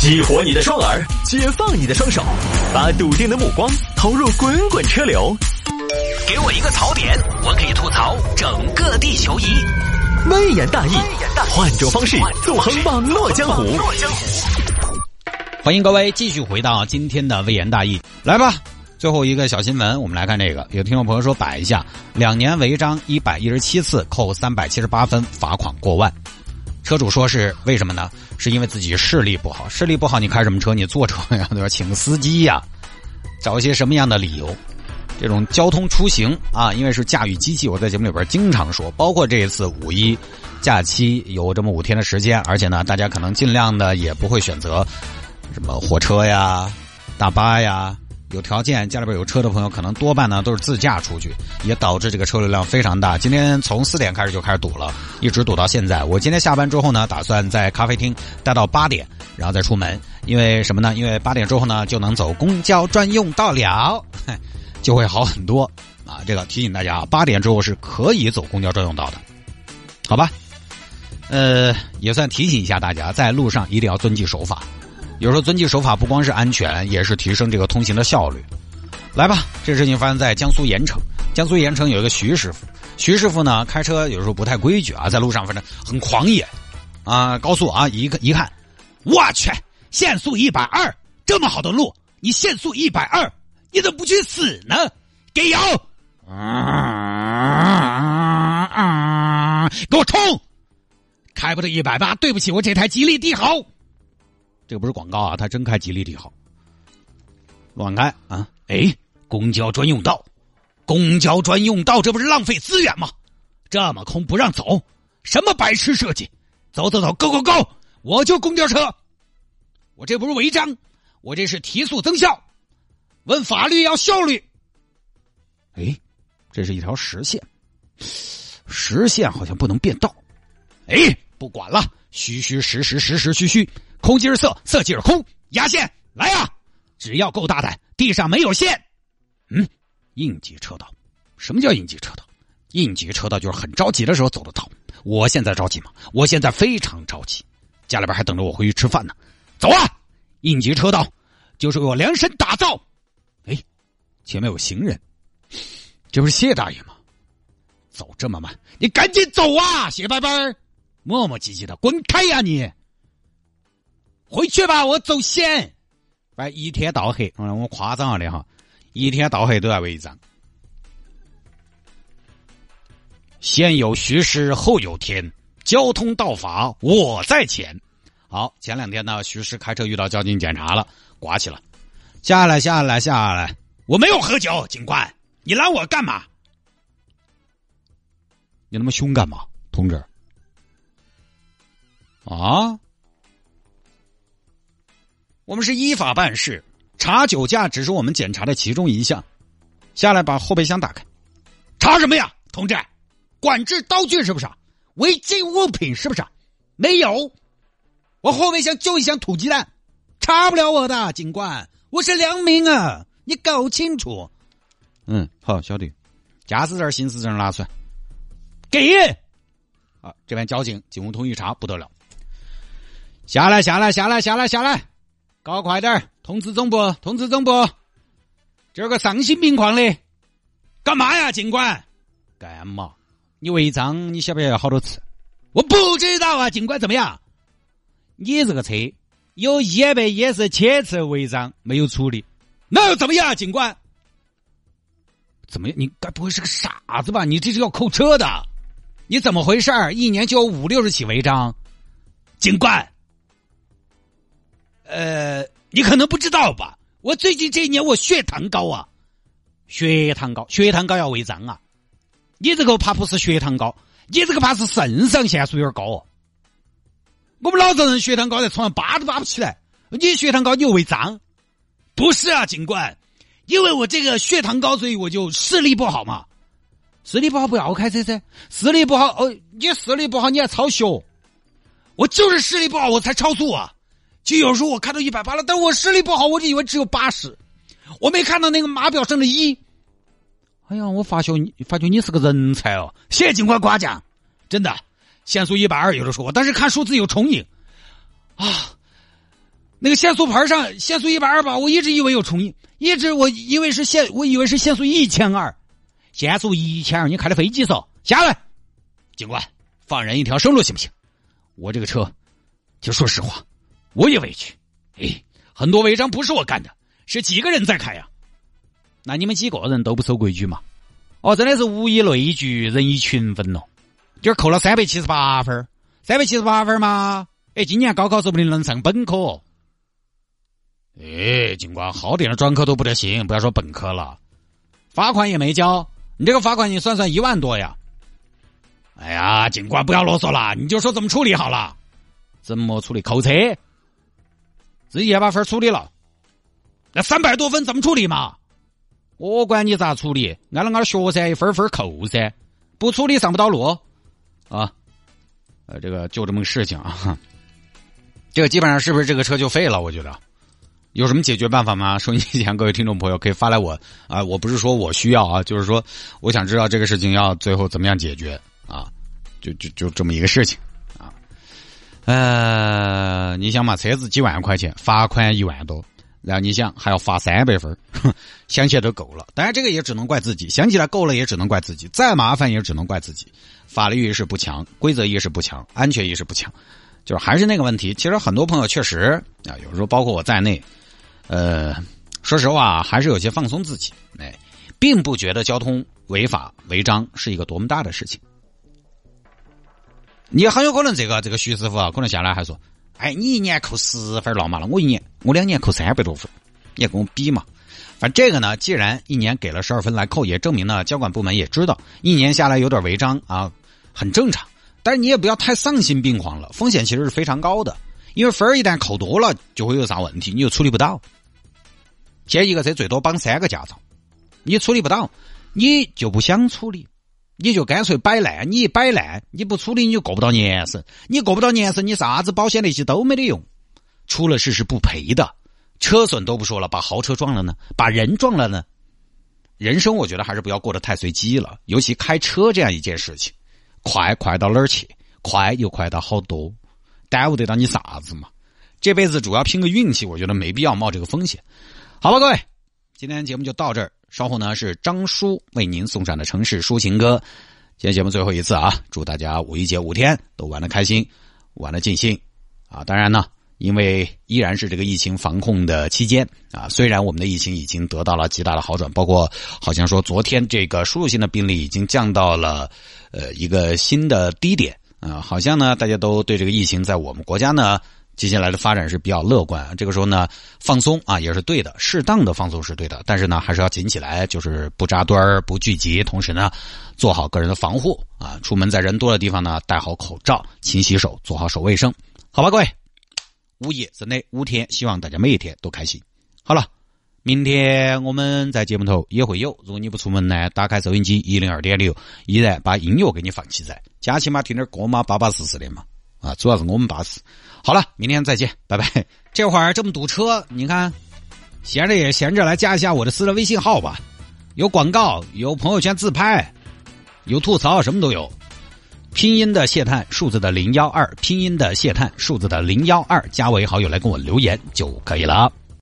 激活你的双耳，解放你的双手，把笃定的目光投入滚滚车流。给我一个槽点，我可以吐槽整个地球仪。微言大义，换种方式纵横网络江湖。欢迎各位继续回到今天的微言大义，来吧。最后一个小新闻，我们来看这个。有听众朋友说摆一下，两年违章一百一十七次，扣三百七十八分，罚款过万。车主说是为什么呢？是因为自己视力不好，视力不好，你开什么车？你坐车呀，对吧？请司机呀，找一些什么样的理由？这种交通出行啊，因为是驾驭机器，我在节目里边经常说，包括这一次五一假期有这么五天的时间，而且呢，大家可能尽量的也不会选择什么火车呀、大巴呀。有条件家里边有车的朋友，可能多半呢都是自驾出去，也导致这个车流量非常大。今天从四点开始就开始堵了，一直堵到现在。我今天下班之后呢，打算在咖啡厅待到八点，然后再出门。因为什么呢？因为八点之后呢就能走公交专用道了，就会好很多啊。这个提醒大家啊，八点之后是可以走公交专用道的，好吧？呃，也算提醒一下大家，在路上一定要遵纪守法。有时候遵纪守法不光是安全，也是提升这个通行的效率。来吧，这事情发生在江苏盐城。江苏盐城有一个徐师傅，徐师傅呢开车有时候不太规矩啊，在路上反正很狂野啊。高速啊，一个一看，我去，限速一百二，这么好的路，你限速一百二，你怎么不去死呢？给油！啊给我冲！开不到一百八，对不起，我这台吉利帝豪。这不是广告啊，他真开吉利帝豪，乱开啊！哎，公交专用道，公交专用道，这不是浪费资源吗？这么空不让走，什么白痴设计？走走走，Go Go Go！我就公交车，我这不是违章，我这是提速增效。问法律要效率。哎，这是一条实线，实线好像不能变道。哎，不管了，虚虚实实，实实虚虚。空即是色，色即是空。压线来呀！只要够大胆，地上没有线。嗯，应急车道。什么叫应急车道？应急车道就是很着急的时候走的道。我现在着急。吗？我现在非常着急，家里边还等着我回去吃饭呢。走啊！应急。车道就是为我量身打造。哎，前面有行人，这不是谢大爷吗？走这么慢，你赶紧走啊！谢伯伯，磨磨唧唧的，滚开呀你！回去吧，我走先。反正一天到黑，嗯，我夸张了的哈，一天到黑都在违章。先有徐师，后有天，交通道法我在前。好，前两天呢，徐师开车遇到交警检查了，刮起了。下来，下来，下来！我没有喝酒，警官，你拦我干嘛？你那么凶干嘛，同志？啊？我们是依法办事，查酒驾只是我们检查的其中一项。下来，把后备箱打开。查什么呀，同志？管制刀具是不是？违禁物品是不是？没有，我后备箱就一箱土鸡蛋，查不了我的，警官，我是良民啊，你搞清楚。嗯，好，小弟。驾驶证、行驶证拿出来。给。啊，这边交警警务通一查，不得了。下来，下来，下来，下来，下来。搞快点通知总部，通知总部，今儿个丧心病狂的，干嘛呀，警官？干嘛？你违章，你晓不晓得好多次？我不知道啊，警官怎么样？你这个车有一百一十七次违章没有处理，那又怎么样，警官？怎么样？你该不会是个傻子吧？你这是要扣车的，你怎么回事一年就有五六十起违章，警官。呃，你可能不知道吧？我最近这一年我血糖高啊，血糖高，血糖高要违章啊！你这个怕不是血糖高，你这个怕是肾上腺素有点高哦。我们老丈人血糖高，在床上扒都扒不起来。你血糖高，你又违章？不是啊，警官，因为我这个血糖高，所以我就视力不好嘛。视力不好不要开车噻，视力不好哦，你视力不好你还超速，我就是视力不好我才超速啊。就有时候我看到一百八了，但我视力不好，我就以为只有八十，我没看到那个码表上的一。哎呀，我发觉你发觉你是个人才哦！谢谢警官夸奖，真的，限速一百二有的说，但是看数字有重影。啊。那个限速牌上限速一百二吧，我一直以为有重影，一直我以为是限，我以为是限速一千二，限速一千二，你开的飞机嗦，下来，警官，放人一条生路行不行？我这个车，就说实话，我也委屈，哎，很多违章不是我干的，是几个人在开呀？那你们几个人都不守规矩嘛？哦，真的是物以类聚，人以群分咯。今儿扣了三百七十八分，三百七十八分吗？哎，今年高考说不定能上本科。哎，警官，好点的专科都不得行，不要说本科了，罚款也没交，你这个罚款你算算一万多呀。哎呀，警官不要啰嗦了，你就说怎么处理好了？怎么处理？扣车，自己也把分处理了。那三百多分怎么处理嘛？我管你咋处理，按了俺学噻，一分分扣噻，不处理上不到路啊。呃，这个就这么个事情啊。这个基本上是不是这个车就废了？我觉得。有什么解决办法吗？收音机前各位听众朋友可以发来我啊，我不是说我需要啊，就是说我想知道这个事情要最后怎么样解决啊，就就就这么一个事情。呃，你想嘛，车子几万块钱，罚款一万多，然后你想还要罚三百分，想起来都够了。当然这个也只能怪自己，想起来够了也只能怪自己，再麻烦也只能怪自己，法律意识不强，规则意识不强，安全意识不强，就是还是那个问题。其实很多朋友确实啊，有时候包括我在内。呃，说实话，还是有些放松自己，哎，并不觉得交通违法违章是一个多么大的事情。你很有可能这个这个徐师傅啊，可能下来还说，哎，你一年扣十分闹嘛了，我一年我两年扣三百多分，你要跟我比嘛。反正这个呢，既然一年给了十二分来扣，也证明呢，交管部门也知道一年下来有点违章啊，很正常。但是你也不要太丧心病狂了，风险其实是非常高的，因为分儿一旦扣多了，就会有啥问题，你又处理不到。现在一个车最多绑三个驾照，你处理不到，你就不想处理，你就干脆摆烂。你一摆烂，你不处理你就过不到年审，你过不到年审，你啥子保险那些都没得用，出了事是不赔的，车损都不说了，把豪车撞了呢，把人撞了呢，人生我觉得还是不要过得太随机了，尤其开车这样一件事情，快快到哪儿去？快又快到好多，耽误得到你啥子嘛？这辈子主要拼个运气，我觉得没必要冒这个风险。好吧，各位，今天节目就到这儿。稍后呢是张叔为您送上的城市抒情歌。今天节目最后一次啊，祝大家五一节五天都玩的开心，玩的尽兴啊！当然呢，因为依然是这个疫情防控的期间啊，虽然我们的疫情已经得到了极大的好转，包括好像说昨天这个输入性的病例已经降到了呃一个新的低点啊，好像呢大家都对这个疫情在我们国家呢。接下来的发展是比较乐观，这个时候呢，放松啊也是对的，适当的放松是对的，但是呢，还是要紧起来，就是不扎堆儿、不聚集，同时呢，做好个人的防护啊，出门在人多的地方呢，戴好口罩、勤洗手、做好手卫生，好吧，各位，五一之内五天，希望大家每一天都开心。好了，明天我们在节目头也会有，如果你不出门呢，打开收音机一零二点六，依然把音乐给你放起在，加起码听点歌嘛，巴巴适适的嘛。啊，主要是我们巴适。好了，明天再见，拜拜。这会儿这么堵车，你看，闲着也闲着，来加一下我的私人微信号吧。有广告，有朋友圈自拍，有吐槽，什么都有。拼音的谢探，数字的零幺二，拼音的谢探，数字的零幺二，加为好友来跟我留言就可以了。